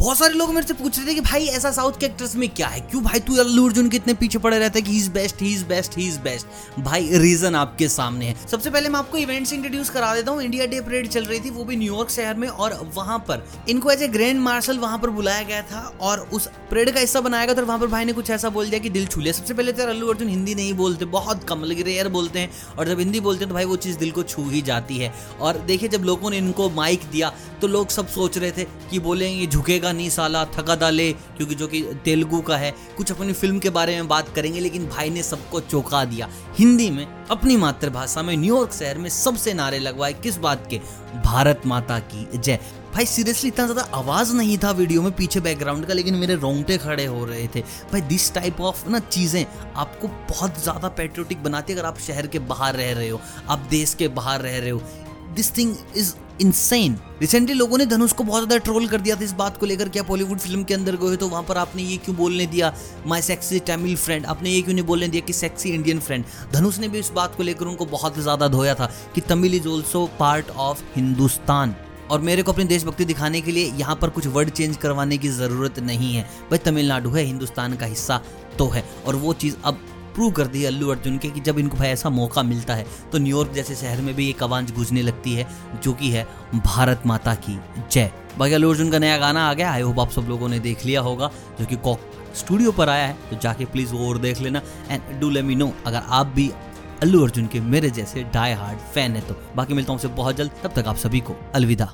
बहुत सारे लोग मेरे से पूछ रहे थे कि भाई, ऐसा साउथ के एक्ट्रेस में क्या है? क्यों भाई तू अल्लू अर्जुन के इतने पीछे पड़े रहते हैं कि he is best he is best he is best भाई रीजन आपके सामने है। सबसे पहले मैं आपको इवेंट्स इंट्रोड्यूस करा देता हूँ। इंडिया डे परेड चल रही थी, वो भी न्यूयॉर्क शहर में और वहाँ पर। इनको एज ए ग्रैंड मार्शल वहाँ पर बुलाया गया था और उस परेड का हिस्सा बनाया गया था वहाँ पर भाई ने कुछ ऐसा बोल दिया कि दिल छू लिया सबसे पहले तो अल्लू अर्जुन हिंदी नहीं बोलते, बहुत कम लगे रेयर बोलते हैं और जब हिंदी बोलते हैं तो भाई वो चीज़ दिल को छू ही जाती है। और देखिए, जब लोगों ने इनको माइक दिया तो लोग सब सोच रहे थे कि बोलेंगे, झुकेगा नहीं साला, थका डाले क्योंकि जो कि तेलुगु का है। कुछ अपनी फ़िल्म के बारे में बात करेंगे, लेकिन भाई ने सबको चौंका दिया। हिंदी में, अपनी मातृभाषा में न्यूयॉर्क शहर में सबसे नारे लगवाए किस बात के? भारत माता की जय। भाई सीरियसली इतना ज़्यादा आवाज़ नहीं था वीडियो में पीछे बैकग्राउंड का, लेकिन मेरे रोंगटे खड़े हो रहे थे। भाई दिस टाइप ऑफ़ ना, चीज़ें आपको बहुत ज़्यादा पेट्रोटिक बनाती है अगर आप शहर के बाहर रह रहे हो। आप देश के बाहर रह रहे हो। This thing is insane recently लोगों ने धनुष को बहुत ज़्यादा ट्रोल कर दिया था इस बात को लेकर क्या बॉलीवुड फ़िल्म के अंदर गए तो वहाँ पर आपने ये क्यों बोलने दिया? माई सेक्सी तमिल फ्रेंड आपने ये क्यों नहीं बोलने दिया कि सेक्सी इंडियन फ्रेंड धनुष ने भी इस बात को लेकर उनको बहुत ज़्यादा धोया था कि Tamil is also part of Hindustan और मेरे को अपनी देशभक्ति दिखाने के लिए यहाँ पर कुछ वर्ड चेंज करवाने की ज़रूरत नहीं है। भाई तमिलनाडु है, हिंदुस्तान का हिस्सा तो है। और वो चीज़ अब प्रूव कर दी अल्लू अर्जुन के कि जब इनको भाई ऐसा मौका मिलता है तो न्यूयॉर्क जैसे शहर में भी एक आवाज़ गूंजने लगती है, जो कि है भारत माता की जय। बाकी अल्लू अर्जुन का नया गाना आ गया आई होप आप सब लोगों ने देख लिया होगा, जो कि कॉक स्टूडियो पर आया है तो जाके प्लीज़ वो और देख लेना एंड डू ले मी नो अगर आप भी अल्लू अर्जुन के मेरे जैसे डाई हार्ड फ़ैन है तो। बाकी मिलता हूँ बहुत जल्द, तब तक आप सभी को अलविदा।